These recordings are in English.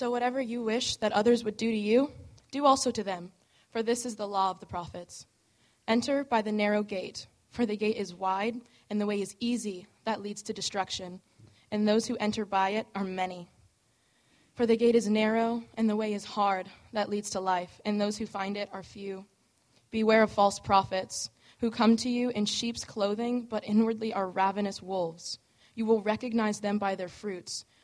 So whatever you wish that others would do to you, do also to them, for this is the law of the prophets. Enter by the narrow gate, for the gate is wide, and the way is easy that leads to destruction, and those who enter by it are many. For the gate is narrow, and the way is hard that leads to life, and those who find it are few. Beware of false prophets, who come to you in sheep's clothing, but inwardly are ravenous wolves. You will recognize them by their fruits.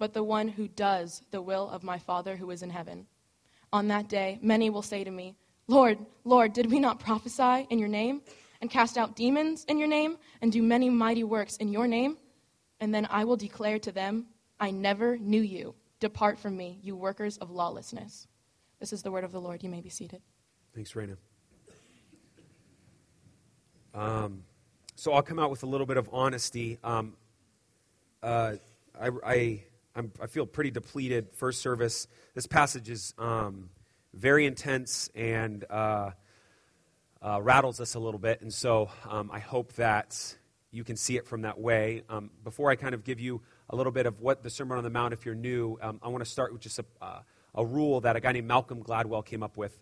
but the one who does the will of my Father who is in heaven. On that day, many will say to me, Lord, Lord, did we not prophesy in your name, and cast out demons in your name, and do many mighty works in your name? And then I will declare to them, I never knew you. Depart from me, you workers of lawlessness. This is the word of the Lord. You may be seated. Thanks, Raina. Um, so I'll come out with a little bit of honesty. Um, uh, I, I, I'm, i feel pretty depleted. First service. This passage is um, very intense and uh, uh, rattles us a little bit, and so um, I hope that you can see it from that way. Um, before I kind of give you a little bit of what the Sermon on the Mount, if you're new, um, I want to start with just a, uh, a rule that a guy named Malcolm Gladwell came up with.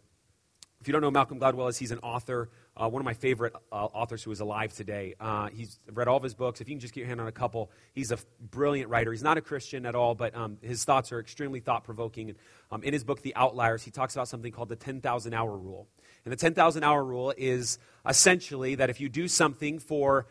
If you don't know Malcolm Gladwell is, he's an author, uh, one of my favorite uh, authors who is alive today. Uh, he's read all of his books. If you can just get your hand on a couple, he's a f- brilliant writer. He's not a Christian at all, but um, his thoughts are extremely thought provoking. Um, in his book, The Outliers, he talks about something called the 10,000 hour rule. And the 10,000 hour rule is essentially that if you do something for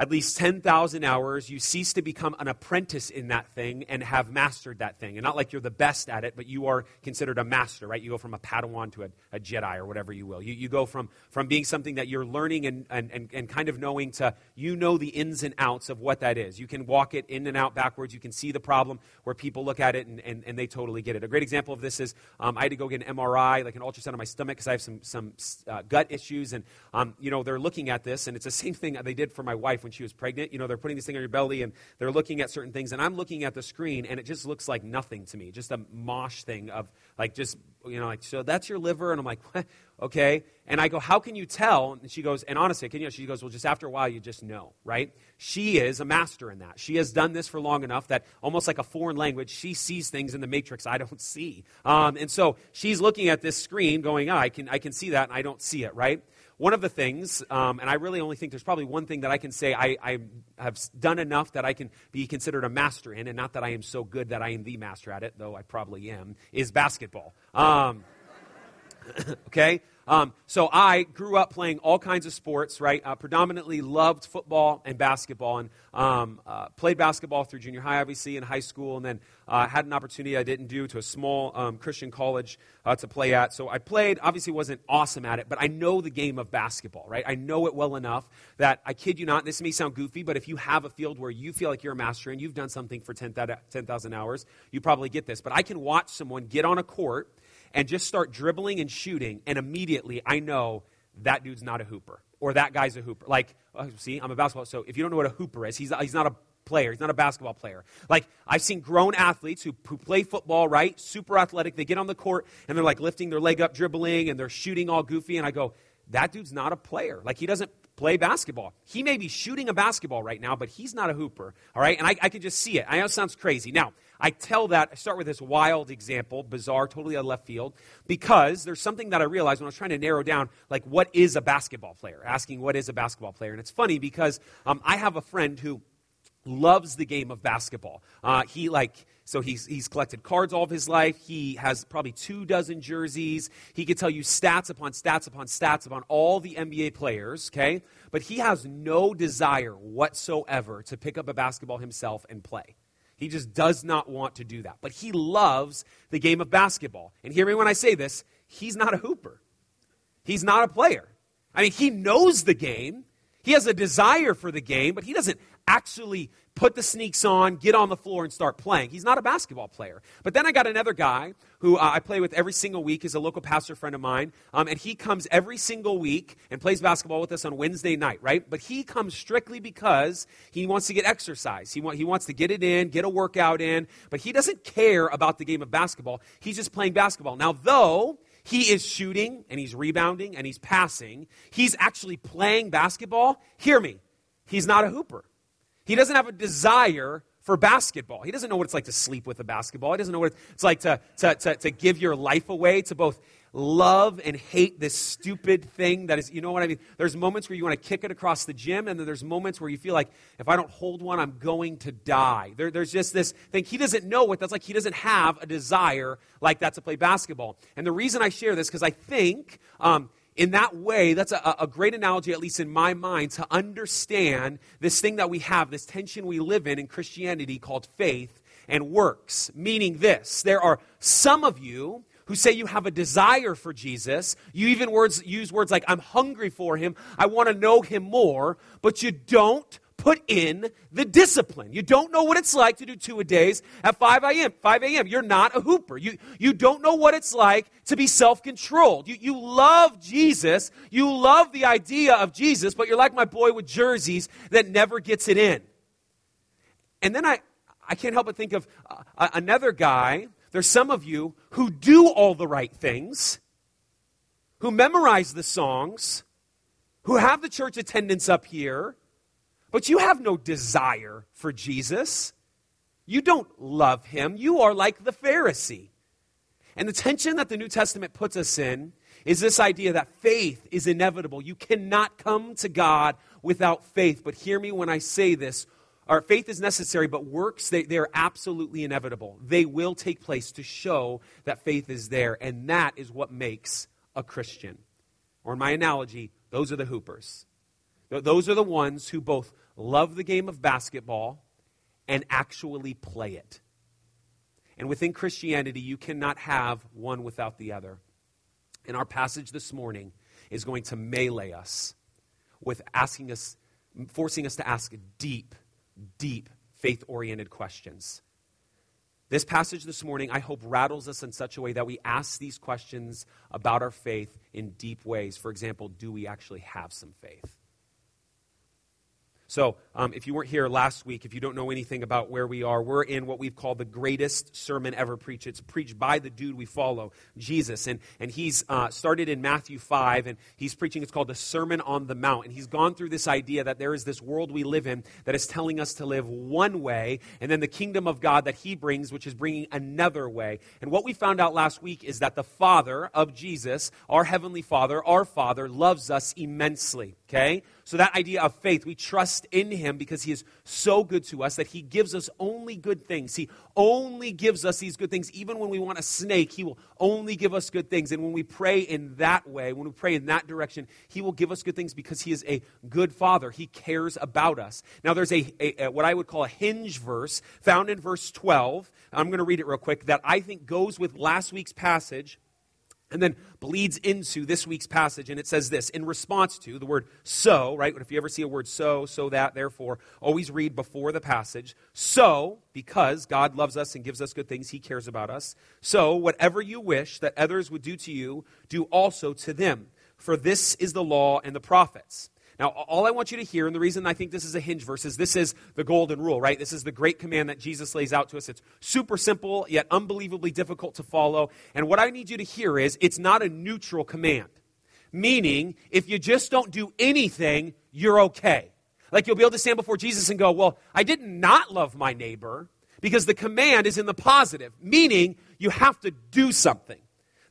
at least 10,000 hours, you cease to become an apprentice in that thing and have mastered that thing. And not like you're the best at it, but you are considered a master, right? You go from a Padawan to a, a Jedi or whatever you will. You, you go from, from being something that you're learning and, and, and, and kind of knowing to you know the ins and outs of what that is. You can walk it in and out backwards. You can see the problem where people look at it and, and, and they totally get it. A great example of this is um, I had to go get an MRI, like an ultrasound of my stomach because I have some, some uh, gut issues. And, um, you know, they're looking at this, and it's the same thing they did for my wife when she was pregnant. You know, they're putting this thing on your belly and they're looking at certain things. And I'm looking at the screen and it just looks like nothing to me, just a mosh thing of like just, you know, like, so that's your liver? And I'm like, what? okay. And I go, how can you tell? And she goes, and honestly, can you? She goes, well, just after a while, you just know, right? She is a master in that. She has done this for long enough that almost like a foreign language, she sees things in the matrix I don't see. Um, and so she's looking at this screen going, oh, I can, I can see that and I don't see it, right? One of the things, um, and I really only think there's probably one thing that I can say I, I, have done enough that I can be considered a master in, and not that I am so good that I am the master at it, though I probably am, is basketball. Um, okay? Um, so I grew up playing all kinds of sports, right? Predominantly loved football and basketball, and um, uh, played basketball through junior high, obviously, in high school, and then uh, had an opportunity I didn't do to a small um, Christian college uh, to play at. So I played, obviously wasn't awesome at it, but I know the game of basketball, right? I know it well enough that I kid you not, this may sound goofy, but if you have a field where you feel like you're a master and you've done something for 10,000 10, hours, you probably get this. But I can watch someone get on a court and just start dribbling and shooting, and immediately I know that dude's not a hooper or that guy's a hooper. Like, oh, see, I'm a basketball. So if you don't know what a hooper is, he's, he's not a player. He's not a basketball player. Like, I've seen grown athletes who, who play football, right? Super athletic. They get on the court and they're like lifting their leg up, dribbling, and they're shooting all goofy. And I go, that dude's not a player. Like, he doesn't play basketball. He may be shooting a basketball right now, but he's not a hooper. All right? And I, I can just see it. I know it sounds crazy. Now, I tell that, I start with this wild example, bizarre, totally out of left field, because there's something that I realized when I was trying to narrow down, like, what is a basketball player? Asking what is a basketball player. And it's funny because um, I have a friend who loves the game of basketball. Uh, he, like, so he's, he's collected cards all of his life. He has probably two dozen jerseys. He could tell you stats upon stats upon stats upon all the NBA players, okay? But he has no desire whatsoever to pick up a basketball himself and play. He just does not want to do that. But he loves the game of basketball. And hear me when I say this he's not a hooper, he's not a player. I mean, he knows the game. He has a desire for the game, but he doesn't actually put the sneaks on, get on the floor, and start playing. He's not a basketball player. But then I got another guy who uh, I play with every single week. He's a local pastor friend of mine. Um, and he comes every single week and plays basketball with us on Wednesday night, right? But he comes strictly because he wants to get exercise. He, want, he wants to get it in, get a workout in. But he doesn't care about the game of basketball. He's just playing basketball. Now, though he is shooting and he's rebounding and he's passing, he's actually playing basketball. Hear me. He's not a hooper. He doesn't have a desire for basketball. He doesn't know what it's like to sleep with a basketball. He doesn't know what it's like to, to, to, to give your life away to both love and hate this stupid thing that is, you know what I mean? There's moments where you want to kick it across the gym, and then there's moments where you feel like, if I don't hold one, I'm going to die. There, there's just this thing. He doesn't know what that's like. He doesn't have a desire like that to play basketball. And the reason I share this, because I think um, in that way, that's a, a, great analogy, at least in my mind, to understand this thing that we have, this tension we live in in Christianity called faith and works. Meaning this there are some of you who say you have a desire for Jesus. You even words, use words like, I'm hungry for him, I want to know him more, but you don't put in the discipline. You don't know what it's like to do two a days at 5 a.m. 5 a.m. You're not a hooper. You, you don't know what it's like to be self-controlled. You, you love Jesus. You love the idea of Jesus, but you're like my boy with jerseys that never gets it in. And then I, I can't help but think of uh, another guy. There's some of you who do all the right things, who memorize the songs, who have the church attendance up here, but you have no desire for Jesus. You don't love him. You are like the Pharisee. And the tension that the New Testament puts us in is this idea that faith is inevitable. You cannot come to God without faith. But hear me when I say this. Our faith is necessary, but works, they, they are absolutely inevitable. They will take place to show that faith is there. And that is what makes a Christian. Or in my analogy, those are the hoopers. Those are the ones who both love the game of basketball and actually play it. And within Christianity, you cannot have one without the other. And our passage this morning is going to melee us with asking us, forcing us to ask deep, deep, faith oriented questions. This passage this morning, I hope, rattles us in such a way that we ask these questions about our faith in deep ways. For example, do we actually have some faith? So, um, if you weren't here last week, if you don't know anything about where we are, we're in what we've called the greatest sermon ever preached. It's preached by the dude we follow, Jesus. And, and he's uh, started in Matthew 5, and he's preaching, it's called the Sermon on the Mount. And he's gone through this idea that there is this world we live in that is telling us to live one way, and then the kingdom of God that he brings, which is bringing another way. And what we found out last week is that the Father of Jesus, our Heavenly Father, our Father, loves us immensely. Okay? So, that idea of faith, we trust in Him because He is so good to us that He gives us only good things. He only gives us these good things. Even when we want a snake, He will only give us good things. And when we pray in that way, when we pray in that direction, He will give us good things because He is a good Father. He cares about us. Now, there's a, a, a what I would call a hinge verse found in verse 12. I'm going to read it real quick that I think goes with last week's passage and then bleeds into this week's passage. And it says this in response to the word so, right? If you ever see a word so, so that, therefore, always read before the passage. So, because God loves us and gives us good things, He cares about us. So, whatever you wish that others would do to you, do also to them. For this is the law and the prophets. Now, all I want you to hear, and the reason I think this is a hinge verse, is this is the golden rule, right? This is the great command that Jesus lays out to us. It's super simple, yet unbelievably difficult to follow. And what I need you to hear is it's not a neutral command. Meaning, if you just don't do anything, you're okay. Like you'll be able to stand before Jesus and go, Well, I did not love my neighbor because the command is in the positive, meaning you have to do something.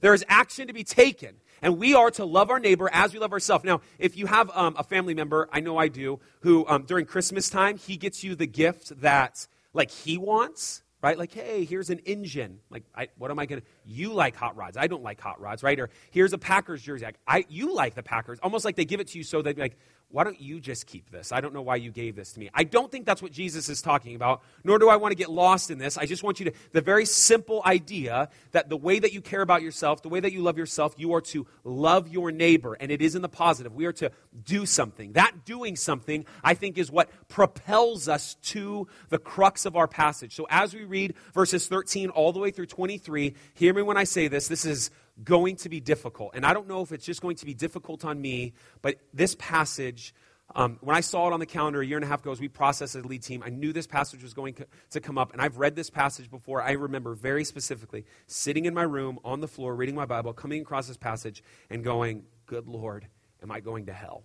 There is action to be taken. And we are to love our neighbor as we love ourselves. Now, if you have um, a family member, I know I do, who um, during Christmas time, he gets you the gift that, like, he wants, right? Like, hey, here's an engine. Like, I, what am I going to? You like hot rods. I don't like hot rods, right? Or here's a Packers jersey. Like, I, you like the Packers. Almost like they give it to you so that, like, why don't you just keep this? I don't know why you gave this to me. I don't think that's what Jesus is talking about, nor do I want to get lost in this. I just want you to, the very simple idea that the way that you care about yourself, the way that you love yourself, you are to love your neighbor, and it is in the positive. We are to do something. That doing something, I think, is what propels us to the crux of our passage. So as we read verses 13 all the way through 23, hear me when I say this. This is going to be difficult. And I don't know if it's just going to be difficult on me, but this passage, um, when I saw it on the calendar a year and a half ago as we processed as a lead team, I knew this passage was going to come up. And I've read this passage before. I remember very specifically sitting in my room on the floor, reading my Bible, coming across this passage, and going, Good Lord, am I going to hell?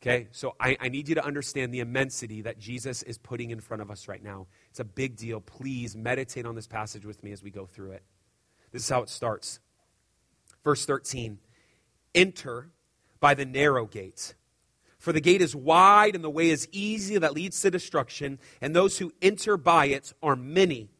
Okay, so I, I, need you to understand the immensity that Jesus is putting in front of us right now. It's a big deal. Please meditate on this passage with me as we go through it. This is how it starts. Verse 13 Enter by the narrow gate. For the gate is wide and the way is easy that leads to destruction, and those who enter by it are many.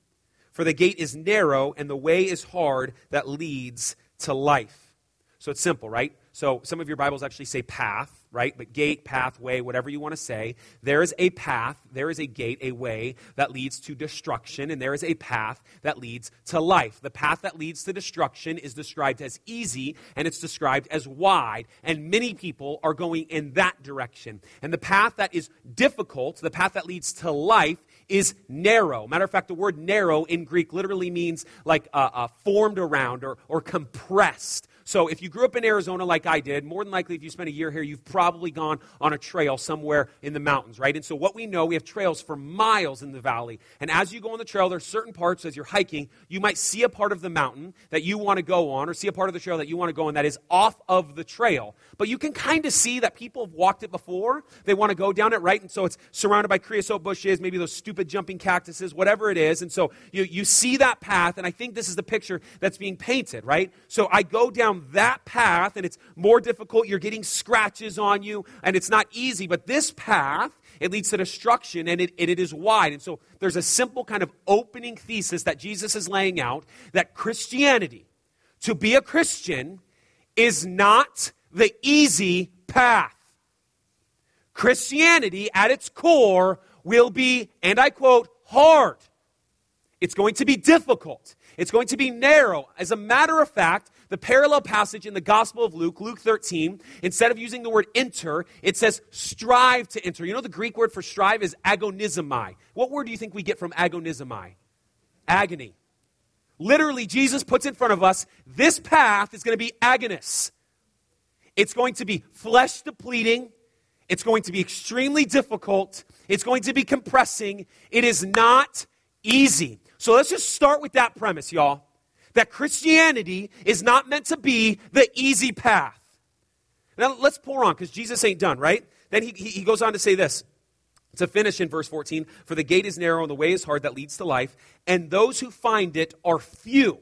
For the gate is narrow and the way is hard that leads to life. So it's simple, right? So some of your Bibles actually say path right? But gate, pathway, whatever you want to say. There is a path, there is a gate, a way that leads to destruction, and there is a path that leads to life. The path that leads to destruction is described as easy, and it's described as wide, and many people are going in that direction. And the path that is difficult, the path that leads to life, is narrow. Matter of fact, the word narrow in Greek literally means like uh, uh, formed around or, or compressed. So if you grew up in Arizona like I did, more than likely if you spent a year here, you've probably gone on a trail somewhere in the mountains, right? And so what we know, we have trails for miles in the valley. And as you go on the trail, there's certain parts as you're hiking, you might see a part of the mountain that you want to go on or see a part of the trail that you want to go on that is off of the trail. But you can kind of see that people have walked it before. They want to go down it, right? And so it's surrounded by creosote bushes, maybe those stupid jumping cactuses, whatever it is. And so you, you see that path, and I think this is the picture that's being painted, right? So I go down that path, and it's more difficult. You're getting scratches on you, and it's not easy. But this path, it leads to destruction, and it, and it is wide. And so there's a simple kind of opening thesis that Jesus is laying out that Christianity, to be a Christian, is not the easy path. Christianity, at its core, will be, and I quote, hard. It's going to be difficult. It's going to be narrow. As a matter of fact, the parallel passage in the Gospel of Luke, Luke 13, instead of using the word enter, it says strive to enter. You know the Greek word for strive is agonizomai. What word do you think we get from agonizomai? Agony. Literally, Jesus puts in front of us this path is going to be agonist. It's going to be flesh depleting. It's going to be extremely difficult. It's going to be compressing. It is not easy. So let's just start with that premise, y'all that Christianity is not meant to be the easy path. Now let's pour on because Jesus ain't done, right? Then he, he goes on to say this to finish in verse 14 For the gate is narrow and the way is hard that leads to life, and those who find it are few.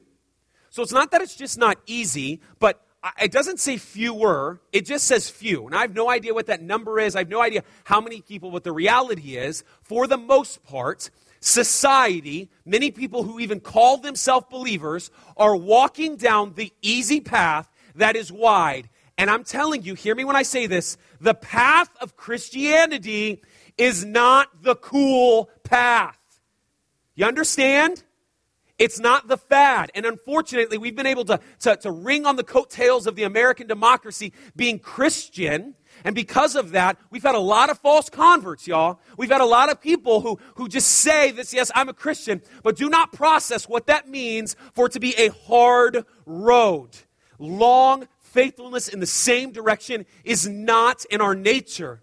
So it's not that it's just not easy, but it doesn't say fewer, it just says few. And I have no idea what that number is. I have no idea how many people, but the reality is, for the most part, society, many people who even call themselves believers, are walking down the easy path that is wide. And I'm telling you, hear me when I say this the path of Christianity is not the cool path. You understand? It's not the fad. And unfortunately, we've been able to, to, to ring on the coattails of the American democracy being Christian and because of that, we've had a lot of false converts, y'all. We've had a lot of people who, who just say this, yes, I'm a Christian, but do not process what that means for it to be a hard road. Long faithfulness in the same direction is not in our nature.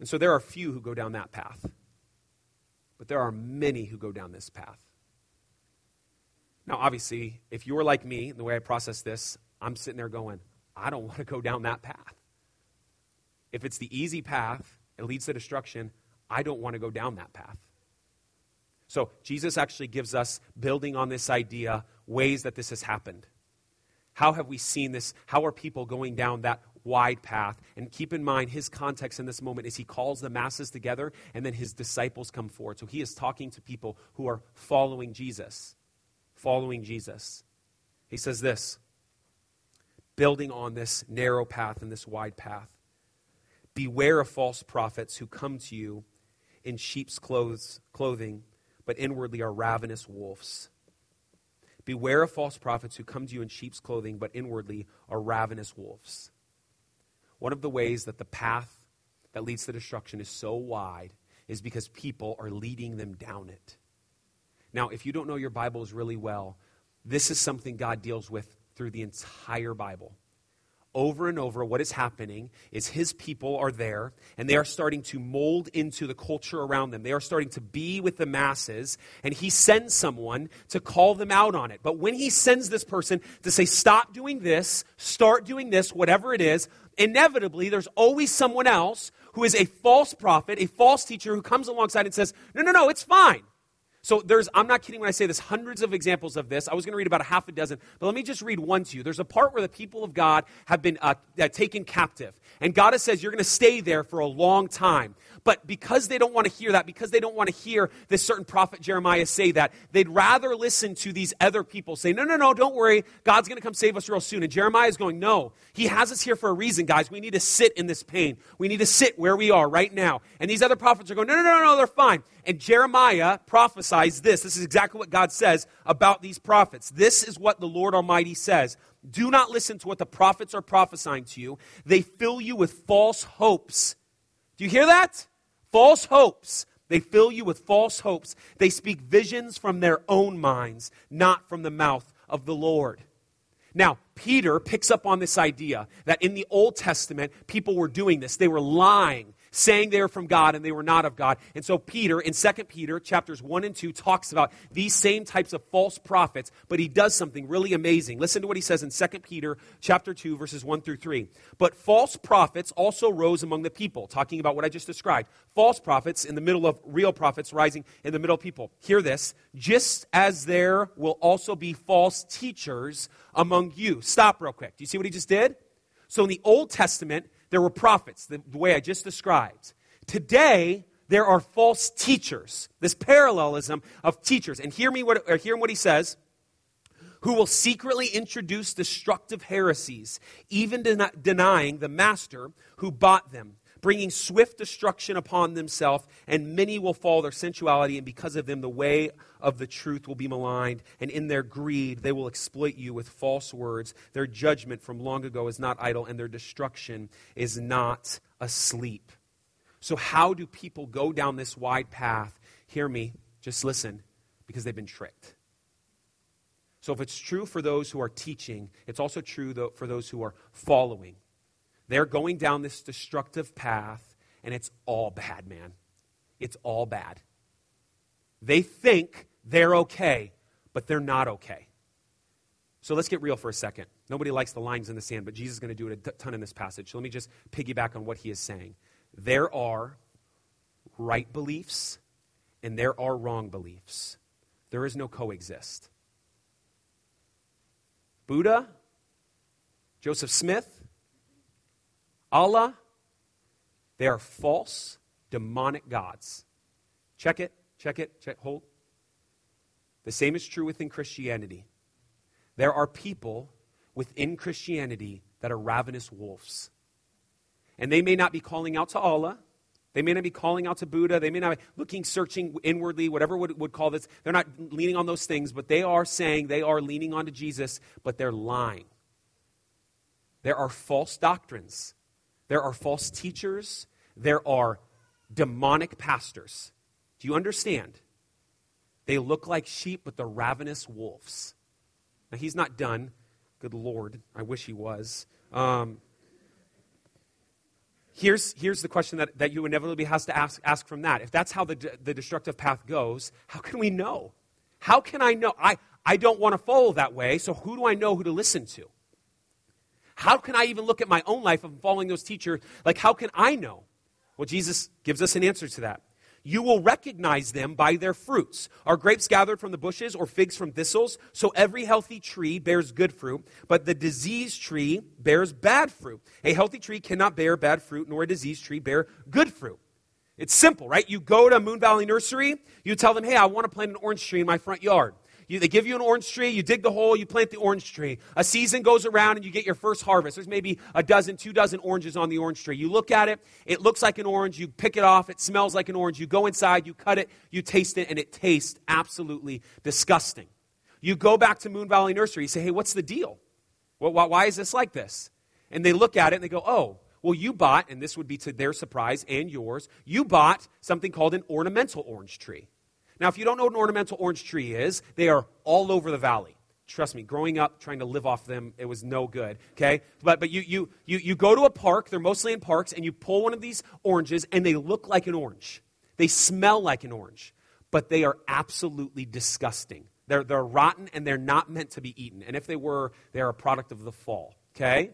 And so there are few who go down that path. But there are many who go down this path. Now, obviously, if you're like me, the way I process this, I'm sitting there going, I don't want to go down that path. If it's the easy path, it leads to destruction. I don't want to go down that path. So, Jesus actually gives us, building on this idea, ways that this has happened. How have we seen this? How are people going down that wide path? And keep in mind, his context in this moment is he calls the masses together and then his disciples come forward. So he is talking to people who are following Jesus. Following Jesus. He says this building on this narrow path and this wide path. Beware of false prophets who come to you in sheep's clothes, clothing, but inwardly are ravenous wolves. Beware of false prophets who come to you in sheep's clothing, but inwardly are ravenous wolves. One of the ways that the path that leads to destruction is so wide is because people are leading them down it. Now, if you don't know your Bibles really well, this is something God deals with through the entire Bible over and over, what is happening is his people are there and they are starting to mold into the culture around them. They are starting to be with the masses, and he sends someone to call them out on it. But when he sends this person to say, stop doing this, start doing this, whatever it is, inevitably there's always someone else who is a false prophet, a false teacher who comes alongside and says, no, no, no, it's fine. So there's, I'm not kidding when I say this, hundreds of examples of this. I was going to read about a half a dozen, but let me just read one to you. There's a part where the people of God have been uh, uh taken captive. And God says, You're going to stay there for a long time. But because they don't want to hear that, because they don't want to hear this certain prophet Jeremiah say that, they'd rather listen to these other people say, No, no, no, don't worry. God's going to come save us real soon. And Jeremiah is going, No, he has us here for a reason, guys. We need to sit in this pain. We need to sit where we are right now. And these other prophets are going, No, no, no, no, they're fine. And Jeremiah prophesies this. This is exactly what God says about these prophets. This is what the Lord Almighty says. Do not listen to what the prophets are prophesying to you. They fill you with false hopes. Do you hear that? False hopes. They fill you with false hopes. They speak visions from their own minds, not from the mouth of the Lord. Now, Peter picks up on this idea that in the Old Testament, people were doing this. They were lying saying they were from God and they were not of God. And so Peter, in 2 Peter chapters 1 and 2, talks about these same types of false prophets, but he does something really amazing. Listen to what he says in 2 Peter chapter 2, verses 1 through 3. But false prophets also rose among the people, talking about what I just described. False prophets in the middle of real prophets rising in the middle of people. Hear this. Just as there will also be false teachers among you. Stop real quick. Do you see what he just did? So in the Old Testament, there were prophets, the, the way I just described. Today, there are false teachers. This parallelism of teachers. And hear me what, hear what he says who will secretly introduce destructive heresies, even den- denying the master who bought them bringing swift destruction upon themselves, and many will fall their sensuality, and because of them, the way of the truth will be maligned, and in their greed, they will exploit you with false words. Their judgment from long ago is not idle, and their destruction is not asleep. So, how do people go down this wide path? Hear me, just listen, because they've been tricked. So, if it's true for those who are teaching, it's also true for those who are following. They're going down this destructive path, and it's all bad, man. It's all bad. They think they're okay, but they're not okay. So let's get real for a second. Nobody likes the lines in the sand, but Jesus is going to do it a ton in this passage. So let me just piggyback on what he is saying. There are right beliefs and there are wrong beliefs. There is no coexist. Buddha, Joseph Smith, Allah, they are false, demonic gods. Check it, check it, check, hold. The same is true within Christianity. There are people within Christianity that are ravenous wolves. And they may not be calling out to Allah. They may not be calling out to Buddha. They may not be looking, searching inwardly, whatever would, would call this. They're not leaning on those things, but they are saying they are leaning onto Jesus, but they're lying. There are false doctrines there are false teachers. There are demonic pastors. Do you understand? They look like sheep, but they're ravenous wolves. Now, he's not done. Good Lord. I wish he was. Um, here's, here's the question that, that you inevitably has to ask, ask from that. If that's how the, the destructive path goes, how can we know? How can I know? I, I don't want to follow that way, so who do I know who to listen to? How can I even look at my own life of following those teachers? Like, how can I know? Well, Jesus gives us an answer to that. You will recognize them by their fruits. Are grapes gathered from the bushes or figs from thistles? So every healthy tree bears good fruit, but the diseased tree bears bad fruit. A healthy tree cannot bear bad fruit, nor a diseased tree bear good fruit. It's simple, right? You go to Moon Valley Nursery, you tell them, hey, I want to plant an orange tree in my front yard You, they give you an orange tree, you dig the hole, you plant the orange tree. A season goes around and you get your first harvest. There's maybe a dozen, two dozen oranges on the orange tree. You look at it, it looks like an orange, you pick it off, it smells like an orange. You go inside, you cut it, you taste it, and it tastes absolutely disgusting. You go back to Moon Valley Nursery, you say, hey, what's the deal? Well, why is this like this? And they look at it and they go, oh, well, you bought, and this would be to their surprise and yours, you bought something called an ornamental orange tree. Now, if you don't know what an ornamental orange tree is, they are all over the valley. Trust me, growing up, trying to live off them, it was no good. Okay? But, but you, you, you, you go to a park, they're mostly in parks, and you pull one of these oranges, and they look like an orange. They smell like an orange, but they are absolutely disgusting. They're, they're rotten, and they're not meant to be eaten. And if they were, they are a product of the fall. Okay?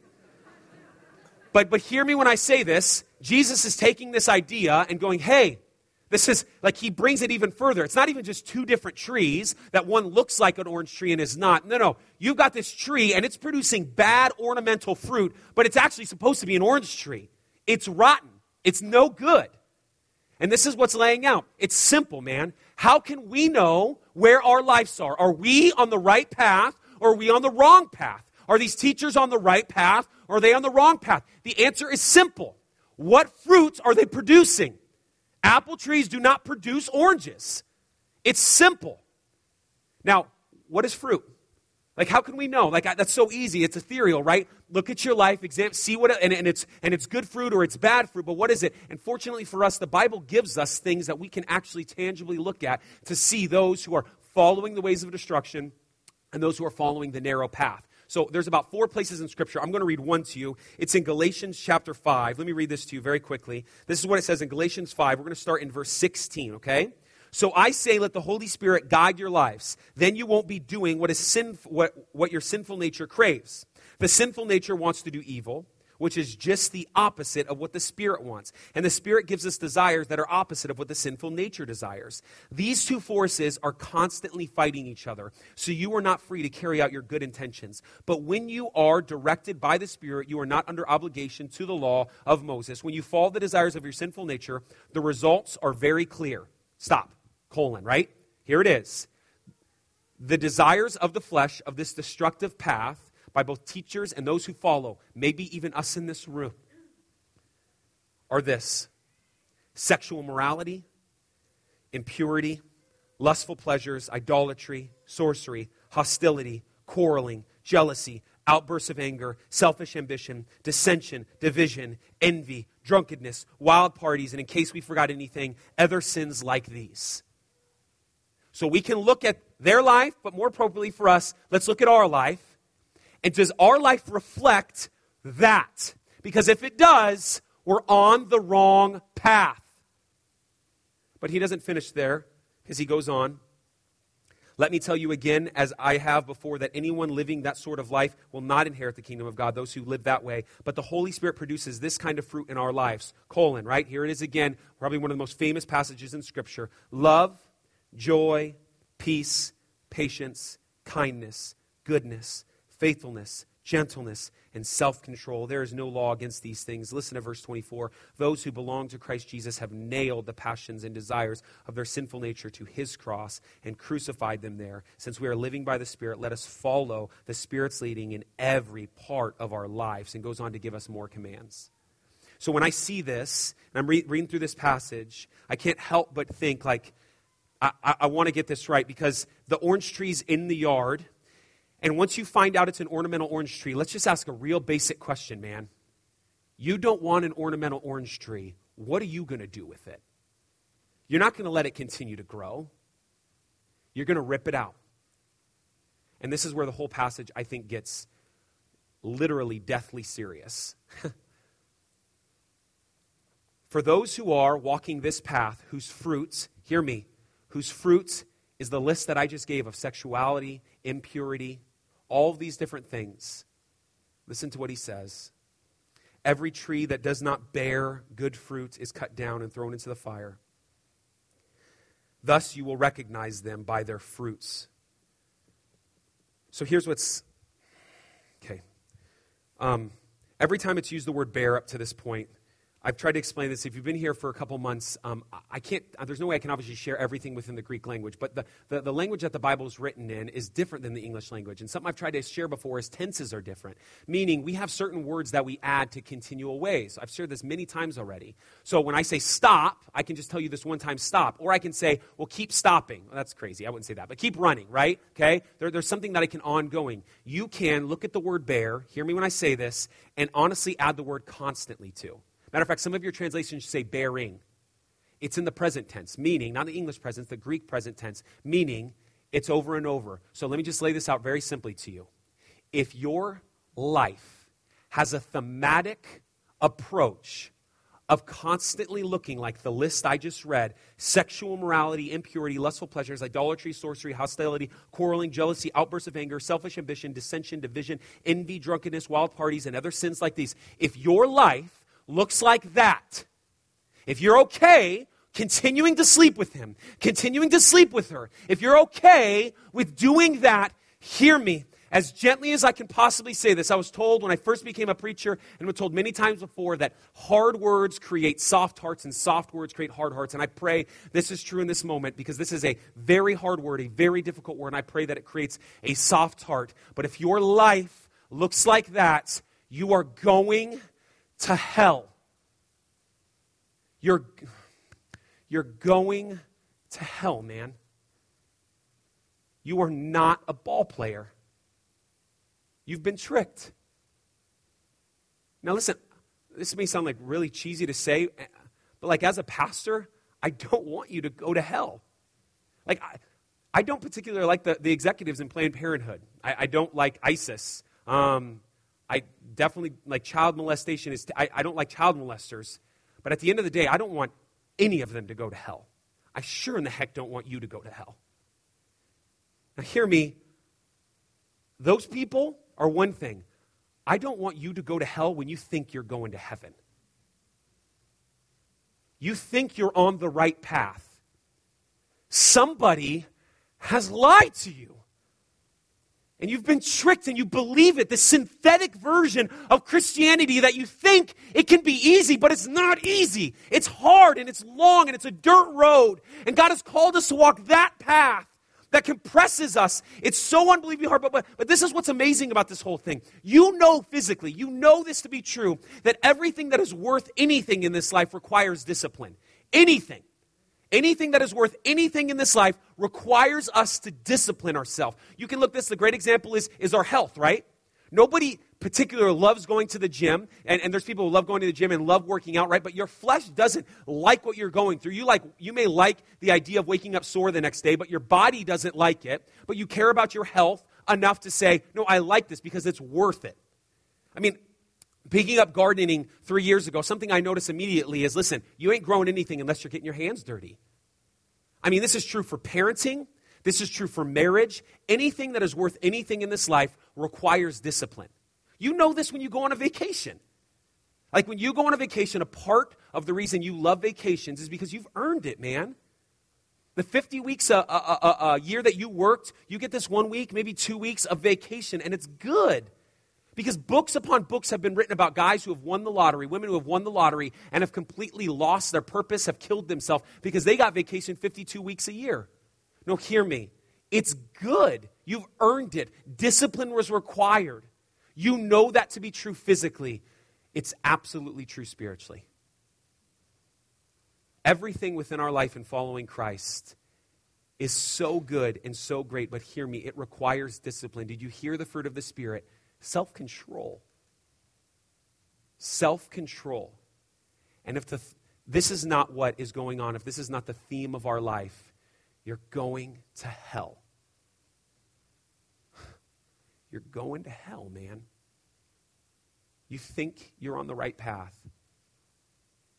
But, but hear me when I say this. Jesus is taking this idea and going, hey, this is like he brings it even further. It's not even just two different trees that one looks like an orange tree and is not. No, no. You've got this tree and it's producing bad ornamental fruit, but it's actually supposed to be an orange tree. It's rotten. It's no good. And this is what's laying out. It's simple, man. How can we know where our lives are? Are we on the right path or are we on the wrong path? Are these teachers on the right path or are they on the wrong path? The answer is simple. What fruits are they producing? Apple trees do not produce oranges. It's simple. Now, what is fruit? Like, how can we know? Like, that's so easy. It's ethereal, right? Look at your life, examine, see what, and, and, it's, and it's good fruit or it's bad fruit, but what is it? And fortunately for us, the Bible gives us things that we can actually tangibly look at to see those who are following the ways of destruction and those who are following the narrow path. So there's about four places in Scripture. I'm going to read one to you. It's in Galatians chapter 5. Let me read this to you very quickly. This is what it says in Galatians 5. We're going to start in verse 16, okay? So I say, let the Holy Spirit guide your lives. Then you won't be doing what, is sin, what, what your sinful nature craves. The sinful nature wants to do evil which is just the opposite of what the Spirit wants. And the Spirit gives us desires that are opposite of what the sinful nature desires. These two forces are constantly fighting each other, so you are not free to carry out your good intentions. But when you are directed by the Spirit, you are not under obligation to the law of Moses. When you follow the desires of your sinful nature, the results are very clear. Stop. Colon, right? Here it is. The desires of the flesh of this destructive path by both teachers and those who follow, maybe even us in this room, are this sexual morality, impurity, lustful pleasures, idolatry, sorcery, hostility, quarreling, jealousy, outbursts of anger, selfish ambition, dissension, division, envy, drunkenness, wild parties, and in case we forgot anything, other sins like these. So we can look at their life, but more appropriately for us, let's look at our life and does our life reflect that? Because if it does, we're on the wrong path. But he doesn't finish there because he goes on. Let me tell you again, as I have before, that anyone living that sort of life will not inherit the kingdom of God, those who live that way. But the Holy Spirit produces this kind of fruit in our lives. Colon, right? Here it is again, probably one of the most famous passages in Scripture love, joy, peace, patience, kindness, goodness, faithfulness, gentleness, and self control. There is no law against these things. Listen to verse 24. Those who belong to Christ Jesus have nailed the passions and desires of their sinful nature to his cross and crucified them there. Since we are living by the Spirit, let us follow the Spirit's leading in every part of our lives. And goes on to give us more commands. So when I see this, and I'm re- reading through this passage, I can't help but think, like, I, I, I want to get this right because the orange trees in the yard and once you find out it's an ornamental orange tree, let's just ask a real basic question, man. You don't want an ornamental orange tree. What are you going to do with it? You're not going to let it continue to grow. You're going to rip it out. And this is where the whole passage, I think, gets literally deathly serious. For those who are walking this path, whose fruits, hear me, whose fruits is the list that I just gave of sexuality, impurity, all these different things. Listen to what he says. Every tree that does not bear good fruit is cut down and thrown into the fire. Thus you will recognize them by their fruits. So here's what's. Okay. Um, every time it's used the word bear up to this point, I've tried to explain this. If you've been here for a couple months, um, I can't, uh, there's no way I can obviously share everything within the Greek language, but the, the, the, language that the Bible is written in is different than the English language. And something I've tried to share before is tenses are different, meaning we have certain words that we add to continual ways. I've shared this many times already. So when I say stop, I can just tell you this one time stop. Or I can say, well, keep stopping. Well, that's crazy. I wouldn't say that, but keep running, right? Okay? There, there's something that I can ongoing. You can look at the word bear, hear me when I say this, and honestly add the word constantly to. Matter of fact, some of your translations say bearing. It's in the present tense, meaning, not the English present, the Greek present tense, meaning it's over and over. So let me just lay this out very simply to you. If your life has a thematic approach of constantly looking like the list I just read sexual morality, impurity, lustful pleasures, idolatry, sorcery, hostility, quarreling, jealousy, outbursts of anger, selfish ambition, dissension, division, envy, drunkenness, wild parties, and other sins like these. If your life looks like that, if you're okay continuing to sleep with him, continuing to sleep with her, if you're okay with doing that, hear me. As gently as I can possibly say this, I was told when I first became a preacher, and was told many times before, that hard words create soft hearts, and soft words create hard hearts. And I pray this is true in this moment because this is a very hard word, a very difficult word, and I pray that it creates a soft heart. But if your life looks like that, you are going to hell. You're, you're going to hell, man. You are not a ball player. You've been tricked. Now, listen, this may sound like really cheesy to say, but like as a pastor, I don't want you to go to hell. Like, I, I don't particularly like the, the executives in Planned Parenthood. I, I don't like ISIS. Um, I definitely like child molestation. Is I don't like child molesters. But at the end of the day, I don't want any of them to go to hell. I sure in the heck don't want you to go to hell. Now, hear me. Those people are one thing. I don't want you to go to hell when you think you're going to heaven. You think you're on the right path. Somebody has lied to you and you've been tricked and you believe it, the synthetic version of Christianity that you think it can be easy, but it's not easy. It's hard and it's long and it's a dirt road. And God has called us to walk that path that compresses us. It's so unbelievably hard. But, but, but this is what's amazing about this whole thing. You know physically, you know this to be true, that everything that is worth anything in this life requires discipline. Anything. Anything that is worth anything in this life requires us to discipline ourselves. You can look this, the great example is, is our health, right? Nobody particularly loves going to the gym, and, and there's people who love going to the gym and love working out, right? But your flesh doesn't like what you're going through. You like you may like the idea of waking up sore the next day, but your body doesn't like it. But you care about your health enough to say, no, I like this because it's worth it. I mean, Picking up gardening three years ago, something I noticed immediately is listen, you ain't growing anything unless you're getting your hands dirty. I mean, this is true for parenting, this is true for marriage. Anything that is worth anything in this life requires discipline. You know this when you go on a vacation. Like when you go on a vacation, a part of the reason you love vacations is because you've earned it, man. The 50 weeks a, a, a, a, year that you worked, you get this one week, maybe two weeks of vacation, and it's good. Because books upon books have been written about guys who have won the lottery, women who have won the lottery, and have completely lost their purpose, have killed themselves because they got vacation 52 weeks a year. No, hear me. It's good. You've earned it. Discipline was required. You know that to be true physically. It's absolutely true spiritually. Everything within our life in following Christ is so good and so great, but hear me, it requires discipline. Did you hear the fruit of the Spirit? Self control. Self control. And if the, this is not what is going on, if this is not the theme of our life, you're going to hell. You're going to hell, man. You think you're on the right path.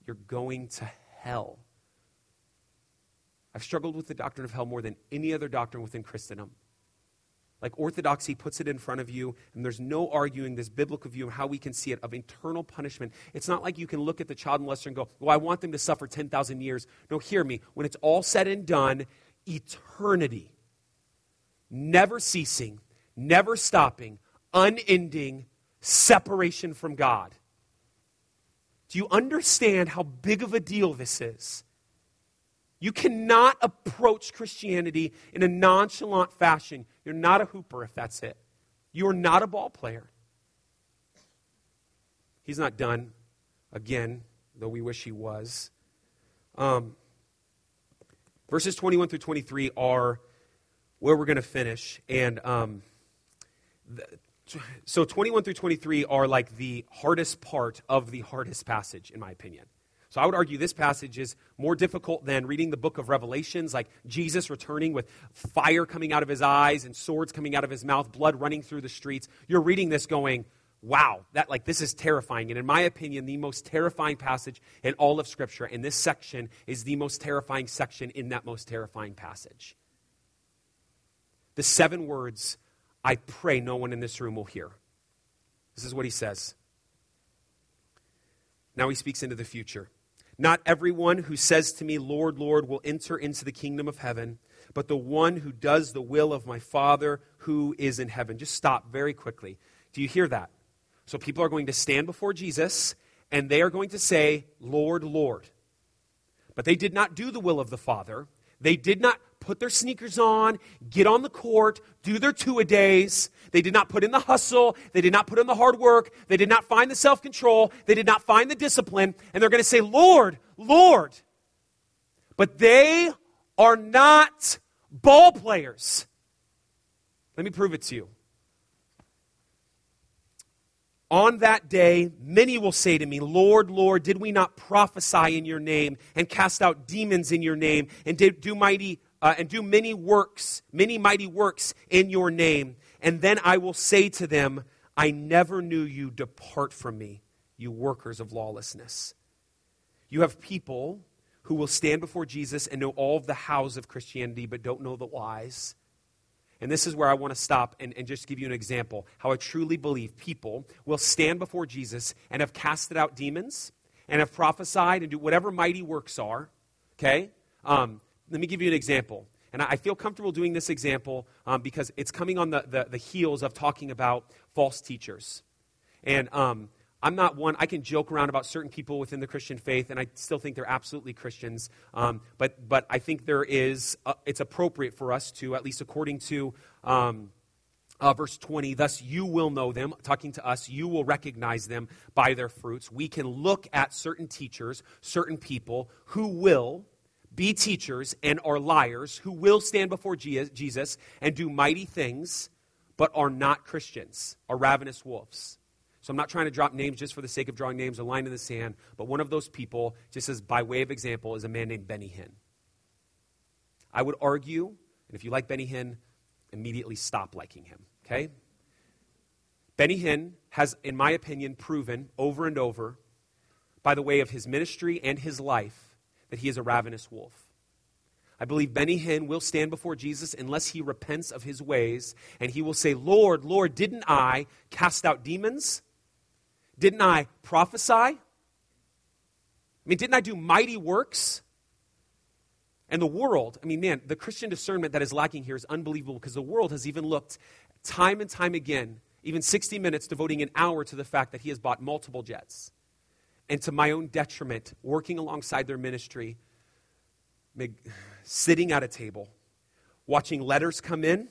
You're going to hell. I've struggled with the doctrine of hell more than any other doctrine within Christendom. Like orthodoxy puts it in front of you, and there's no arguing this biblical view of how we can see it of eternal punishment. It's not like you can look at the child molester and go, Well, I want them to suffer 10,000 years. No, hear me. When it's all said and done, eternity, never ceasing, never stopping, unending separation from God. Do you understand how big of a deal this is? You cannot approach Christianity in a nonchalant fashion. You're not a hooper if that's it. You are not a ball player. He's not done again, though we wish he was. Um, verses 21 through 23 are where we're going to finish. And um, the, so 21 through 23 are like the hardest part of the hardest passage, in my opinion. So I would argue this passage is more difficult than reading the book of Revelations, like Jesus returning with fire coming out of his eyes and swords coming out of his mouth, blood running through the streets. You're reading this going, wow, that like this is terrifying. And in my opinion, the most terrifying passage in all of Scripture, and this section is the most terrifying section in that most terrifying passage. The seven words I pray no one in this room will hear. This is what he says. Now he speaks into the future. Not everyone who says to me, Lord, Lord, will enter into the kingdom of heaven, but the one who does the will of my Father who is in heaven. Just stop very quickly. Do you hear that? So people are going to stand before Jesus and they are going to say, Lord, Lord. But they did not do the will of the Father. They did not put their sneakers on, get on the court, do their two a days. They did not put in the hustle. They did not put in the hard work. They did not find the self control. They did not find the discipline. And they're going to say, Lord, Lord. But they are not ball players. Let me prove it to you. On that day, many will say to me, Lord, Lord, did we not prophesy in your name and cast out demons in your name and do mighty uh, and do many works, many mighty works in your name. And then I will say to them, I never knew you. Depart from me, you workers of lawlessness. You have people who will stand before Jesus and know all of the hows of Christianity, but don't know the whys. And this is where I want to stop and, and just give you an example how I truly believe people will stand before Jesus and have casted out demons and have prophesied and do whatever mighty works are. Okay? Um, let me give you an example. And I feel comfortable doing this example um, because it's coming on the, the, the, heels of talking about false teachers. And um, I'm not one, I can joke around about certain people within the Christian faith, and I still think they're absolutely Christians. Um, but, but I think there is, uh, it's appropriate for us to, at least according to um, uh, verse 20, thus you will know them, talking to us, you will recognize them by their fruits. We can look at certain teachers, certain people who will be teachers and are liars who will stand before Jesus and do mighty things, but are not Christians, are ravenous wolves. So I'm not trying to drop names just for the sake of drawing names, a line in the sand, but one of those people, just as by way of example, is a man named Benny Hinn. I would argue, and if you like Benny Hinn, immediately stop liking him, okay? Benny Hinn has, in my opinion, proven over and over, by the way of his ministry and his life, that he is a ravenous wolf. I believe Benny Hinn will stand before Jesus unless he repents of his ways, and he will say, Lord, Lord, didn't I cast out demons? Didn't I prophesy? I mean, didn't I do mighty works? And the world, I mean, man, the Christian discernment that is lacking here is unbelievable because the world has even looked time and time again, even 60 minutes, devoting an hour to the fact that he has bought multiple jets and to my own detriment, working alongside their ministry, sitting at a table, watching letters come in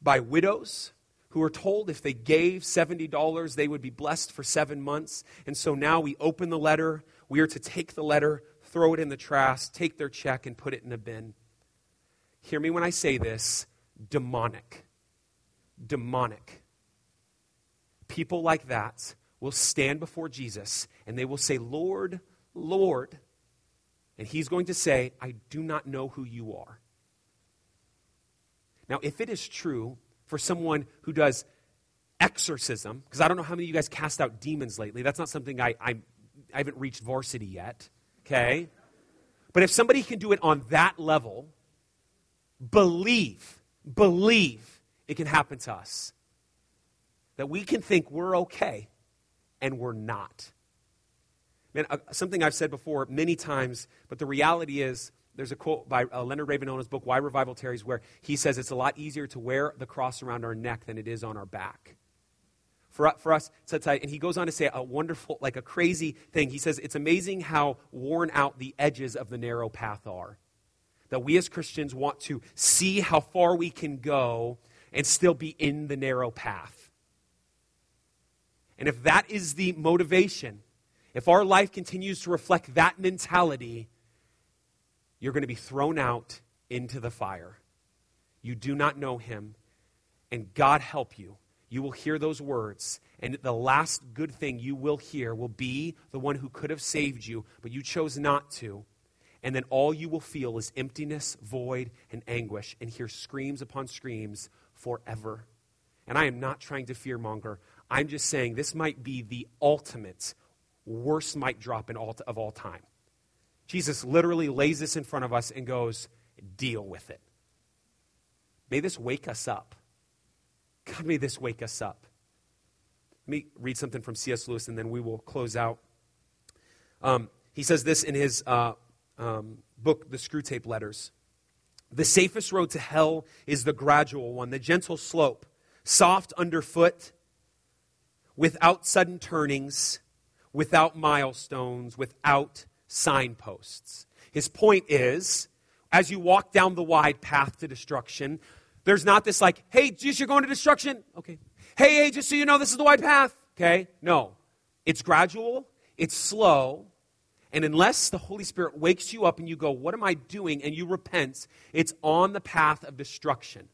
by widows who were told if they gave $70, they would be blessed for seven months. And so now we open the letter. We are to take the letter, throw it in the trash, take their check, and put it in a bin. Hear me when I say this demonic. Demonic. People like that will stand before Jesus and they will say, Lord, Lord. And he's going to say, I do not know who you are. Now, if it is true for someone who does exorcism, because I don't know how many of you guys cast out demons lately, that's not something I, I, I haven't reached varsity yet, okay? But if somebody can do it on that level, believe, believe it can happen to us. That we can think we're okay and we're not. Man, uh, something I've said before many times, but the reality is there's a quote by uh, Leonard Ravenhill in his book, Why Revival Tarries, where he says it's a lot easier to wear the cross around our neck than it is on our back. for, for us. And he goes on to say a wonderful, like a crazy thing. He says, It's amazing how worn out the edges of the narrow path are. That we as Christians want to see how far we can go and still be in the narrow path. And if that is the motivation, if our life continues to reflect that mentality, you're going to be thrown out into the fire. You do not know him, and God help you. You will hear those words, and the last good thing you will hear will be the one who could have saved you, but you chose not to. And then all you will feel is emptiness, void, and anguish, and hear screams upon screams forever. And I am not trying to fearmonger. I'm just saying this might be the ultimate worst mic drop in all, of all time. Jesus literally lays this in front of us and goes, Deal with it. May this wake us up. God, may this wake us up. Let me read something from C.S. Lewis and then we will close out. Um, he says this in his uh, um, book, The Screwtape Letters. The safest road to hell is the gradual one, the gentle slope, soft underfoot, without sudden turnings, without milestones, without signposts. His point is as you walk down the wide path to destruction, there's not this like, hey, just you're going to destruction? Okay. Hey, hey, just so you know, this is the wide path. Okay? No. It's gradual, it's slow, and unless the Holy Spirit wakes you up and you go, What am I doing? and you repent, it's on the path of destruction.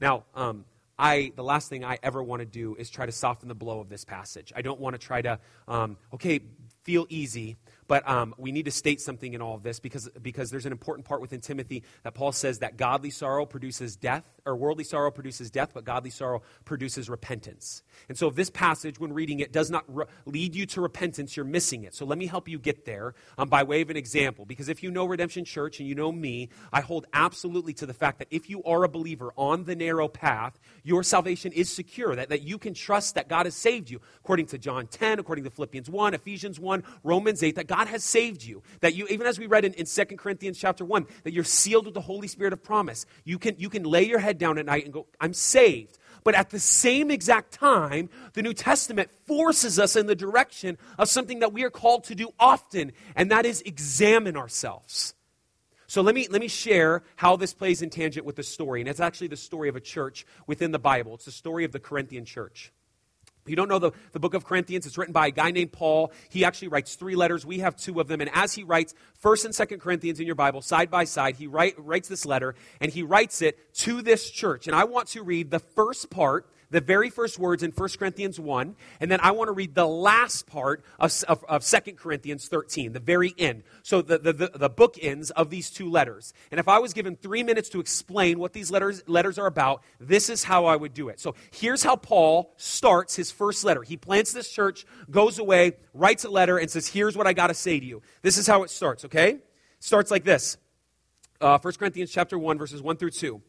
Now, um, I, the last thing I ever want to do is try to soften the blow of this passage. I don't want to try to, um, okay, feel easy. But um, we need to state something in all of this because, because there's an important part within Timothy that Paul says that godly sorrow produces death, or worldly sorrow produces death, but godly sorrow produces repentance. And so, if this passage, when reading it, does not re- lead you to repentance, you're missing it. So, let me help you get there um, by way of an example. Because if you know Redemption Church and you know me, I hold absolutely to the fact that if you are a believer on the narrow path, your salvation is secure, that, that you can trust that God has saved you, according to John 10, according to Philippians 1, Ephesians 1, Romans 8, that God has saved you. That you, even as we read in, in 2 Corinthians chapter 1, that you're sealed with the Holy Spirit of promise. You can, you can lay your head down at night and go, I'm saved. But at the same exact time, the New Testament forces us in the direction of something that we are called to do often, and that is examine ourselves. So let me, let me share how this plays in tangent with the story. And it's actually the story of a church within the Bible. It's the story of the Corinthian church. If you don't know the, the book of Corinthians, it's written by a guy named Paul. He actually writes three letters. We have two of them. And as he writes 1st and 2nd Corinthians in your Bible, side by side, he write, writes this letter and he writes it to this church. And I want to read the first part the very first words in 1 Corinthians 1, and then I want to read the last part of, of, of 2 Corinthians 13, the very end. So the, the, the, the book ends of these two letters. And if I was given three minutes to explain what these letters, letters are about, this is how I would do it. So here's how Paul starts his first letter. He plants this church, goes away, writes a letter, and says, Here's what I got to say to you. This is how it starts, okay? Starts like this. Uh, 1 Corinthians chapter 1, verses 1 through 2.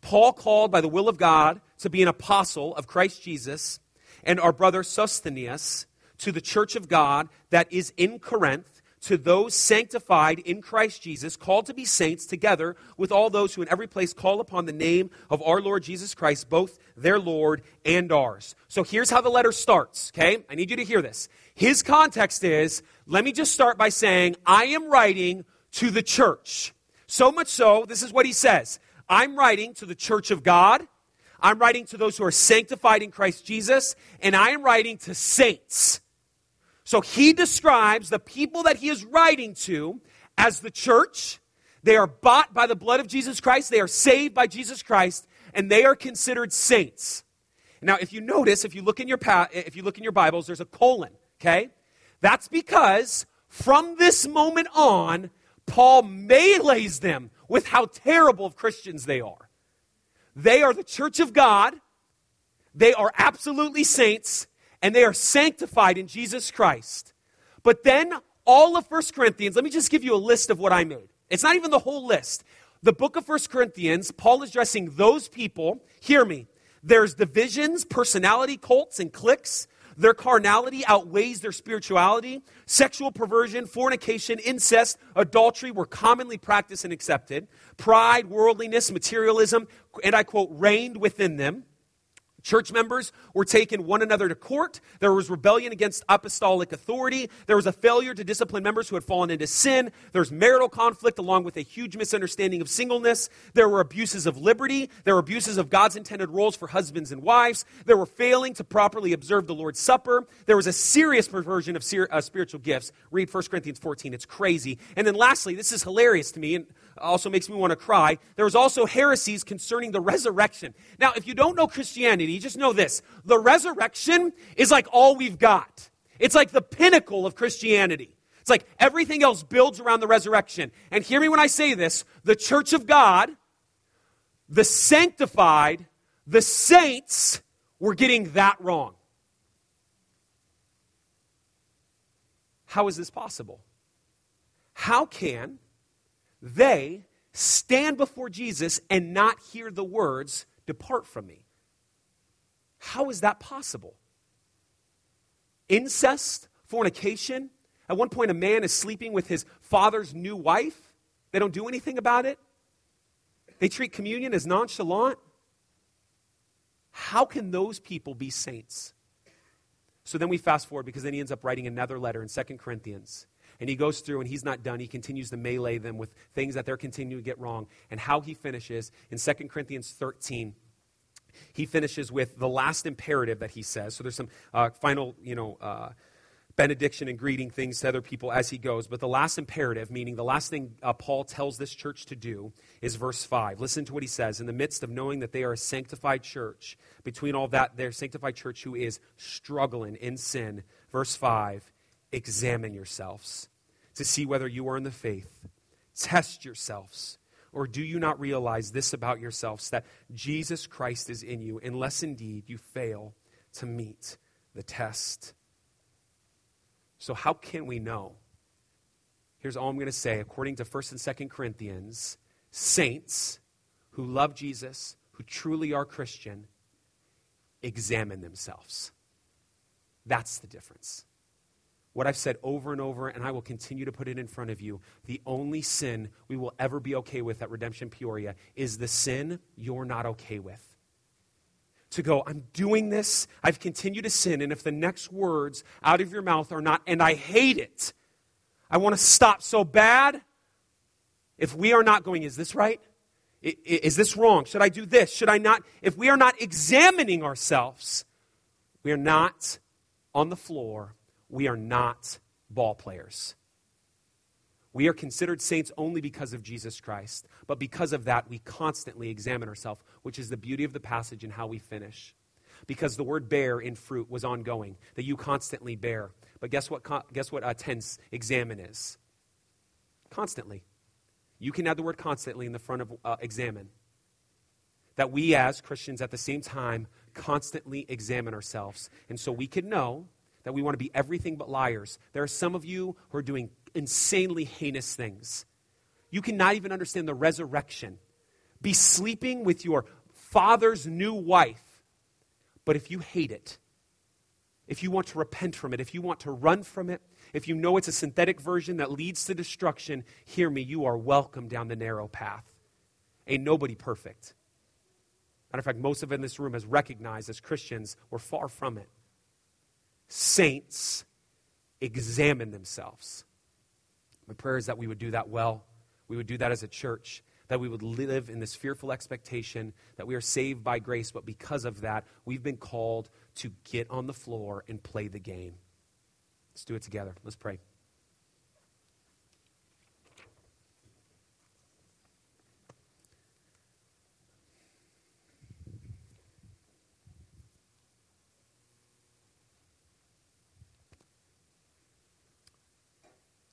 Paul called by the will of God to be an apostle of Christ Jesus, and our brother Sosthenes to the church of God that is in Corinth, to those sanctified in Christ Jesus, called to be saints, together with all those who in every place call upon the name of our Lord Jesus Christ, both their Lord and ours. So here's how the letter starts, okay? I need you to hear this. His context is let me just start by saying, I am writing to the church. So much so, this is what he says I'm writing to the church of God. I'm writing to those who are sanctified in Christ Jesus, and I am writing to saints. So he describes the people that he is writing to as the church. They are bought by the blood of Jesus Christ, they are saved by Jesus Christ, and they are considered saints. Now, if you notice, if you look in your pa- if you look in your Bibles, there's a colon, okay? That's because from this moment on, Paul melees them with how terrible of Christians they are. They are the church of God, they are absolutely saints, and they are sanctified in Jesus Christ. But then, all of 1 Corinthians, let me just give you a list of what I made. It's not even the whole list. The book of 1 Corinthians, Paul is addressing those people. Hear me. There's divisions, personality cults, and cliques. Their carnality outweighs their spirituality. Sexual perversion, fornication, incest, adultery were commonly practiced and accepted. Pride, worldliness, materialism, and I quote, reigned within them. Church members were taking one another to court. There was rebellion against apostolic authority. There was a failure to discipline members who had fallen into sin. There was marital conflict along with a huge misunderstanding of singleness. There were abuses of liberty. There were abuses of God's intended roles for husbands and wives. There were failing to properly observe the Lord's Supper. There was a serious perversion of uh, spiritual gifts. Read 1 Corinthians 14. It's crazy. And then lastly, this is hilarious to me also makes me want to cry. There was also heresies concerning the resurrection. Now, if you don't know Christianity, just know this. The resurrection is like all we've got. It's like the pinnacle of Christianity. It's like everything else builds around the resurrection. And hear me when I say this the church of God, the sanctified, the saints were getting that wrong. How is this possible? How can they stand before Jesus and not hear the words, Depart from me? How is that possible? Incest, fornication. At one point, a man is sleeping with his father's new wife. They don't do anything about it. They treat communion as nonchalant. How can those people be saints? So then we fast forward because then he ends up writing another letter in 2 Corinthians. And he goes through and he's not done. He continues to melee them with things that they're continuing to get wrong. And how he finishes in 2 Corinthians 13 he finishes with the last imperative that he says. So there's some uh, final, you know, uh, benediction and greeting things to other people as he goes. But the last imperative, meaning the last thing uh, Paul tells this church to do, is verse 5. Listen to what he says. In the midst of knowing that they are a sanctified church, between all that, their sanctified church who is struggling in sin, verse 5, examine yourselves to see whether you are in the faith. Test yourselves or do you not realize this about yourselves that Jesus Christ is in you, unless indeed you fail to meet the test? So, how can we know? Here's all I'm going to say. According to 1st and 2nd Corinthians, saints who love Jesus, who truly are Christian, examine themselves. That's the difference what I've said over and over, and I will continue to put it in front of you. The only sin we will ever be okay with at Redemption Peoria is the sin you're not okay with. To go, I'm doing this, I've continued to sin, and if the next words out of your mouth are not, and I hate it, I want to stop so bad. If we are not going, is this right? Is this wrong? Should I do this? Should I not? If we are not examining ourselves, we are not on the floor we are not ball players. We are considered saints only because of Jesus Christ. But because of that, we constantly examine ourselves, which is the beauty of the passage and how we finish. Because the word bear in fruit was ongoing, that you constantly bear. But guess what, guess what a tense examine is? Constantly. You can add the word constantly in the front of uh, examine. That we as Christians at the same time constantly examine ourselves. And so we can know that we want to be everything but liars. There are some of you who are doing insanely heinous things. You cannot even understand the resurrection. Be sleeping with your father's new wife. But if you hate it, if you want to repent from it, if you want to run from it, if you know it's a synthetic version that leads to destruction, hear me, you are welcome down the narrow path. Ain't nobody perfect. Matter of fact, most of in this room has recognized as Christians we're far from it saints examine themselves. My prayer is that we would do that well. We would do that as a church, that we would live in this fearful expectation that we are saved by grace, but because of that, we've been called to get on the floor and play the game. Let's do it together. Let's pray.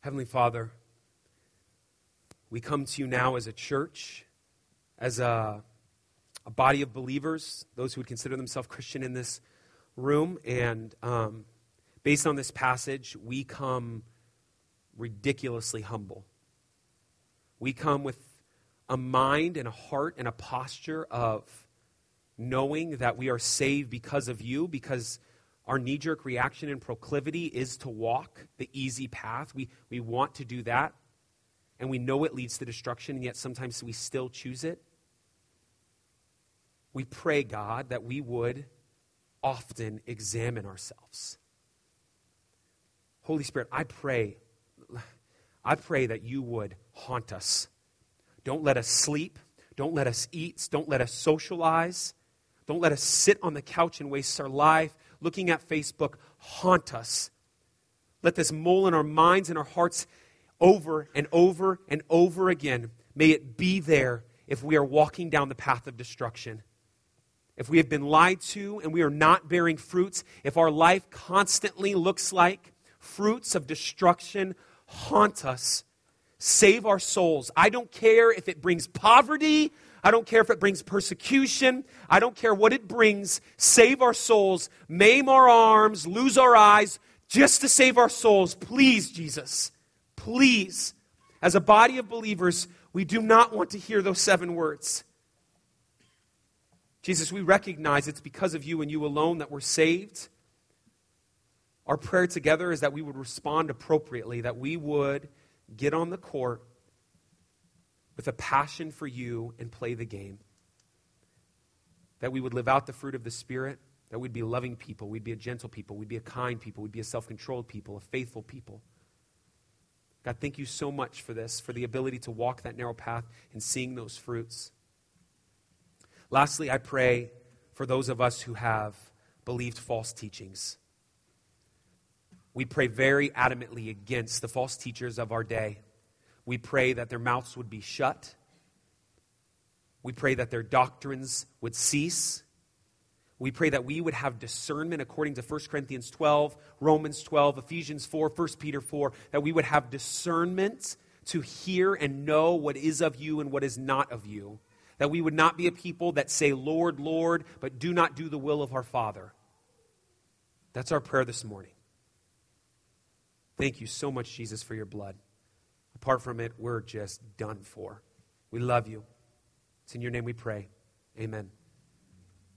Heavenly Father, we come to you now as a church, as a, a body of believers, those who would consider themselves Christian in this room. And um, based on this passage, we come ridiculously humble. We come with a mind and a heart and a posture of knowing that we are saved because of you, because our knee jerk reaction and proclivity is to walk the easy path. We, we want to do that, and we know it leads to destruction, and yet sometimes we still choose it. We pray, God, that we would often examine ourselves. Holy Spirit, I pray, I pray that you would haunt us. Don't let us sleep. Don't let us eat. Don't let us socialize. Don't let us sit on the couch and waste our life looking at Facebook. Haunt us. Let this mole in our minds and our hearts over and over and over again. May it be there if we are walking down the path of destruction. If we have been lied to and we are not bearing fruits, if our life constantly looks like fruits of destruction, haunt us. Save our souls. I don't care if it brings poverty. I don't care if it brings persecution. I don't care what it brings. Save our souls. Maim our arms. Lose our eyes just to save our souls. Please, Jesus. Please. As a body of believers, we do not want to hear those seven words. Jesus, we recognize it's because of you and you alone that we're saved. Our prayer together is that we would respond appropriately, that we would get on the court with a passion for you and play the game. That we would live out the fruit of the Spirit, that we'd be loving people, we'd be a gentle people, we'd be a kind people, we'd be a self controlled people, a faithful people. God, thank you so much for this, for the ability to walk that narrow path and seeing those fruits. Lastly, I pray for those of us who have believed false teachings. We pray very adamantly against the false teachers of our day. We pray that their mouths would be shut. We pray that their doctrines would cease. We pray that we would have discernment according to 1 Corinthians 12, Romans 12, Ephesians 4, 1 Peter 4, that we would have discernment to hear and know what is of you and what is not of you. That we would not be a people that say, Lord, Lord, but do not do the will of our Father. That's our prayer this morning. Thank you so much, Jesus, for your blood. Apart from it, we're just done for. We love you. It's in your name we pray. Amen.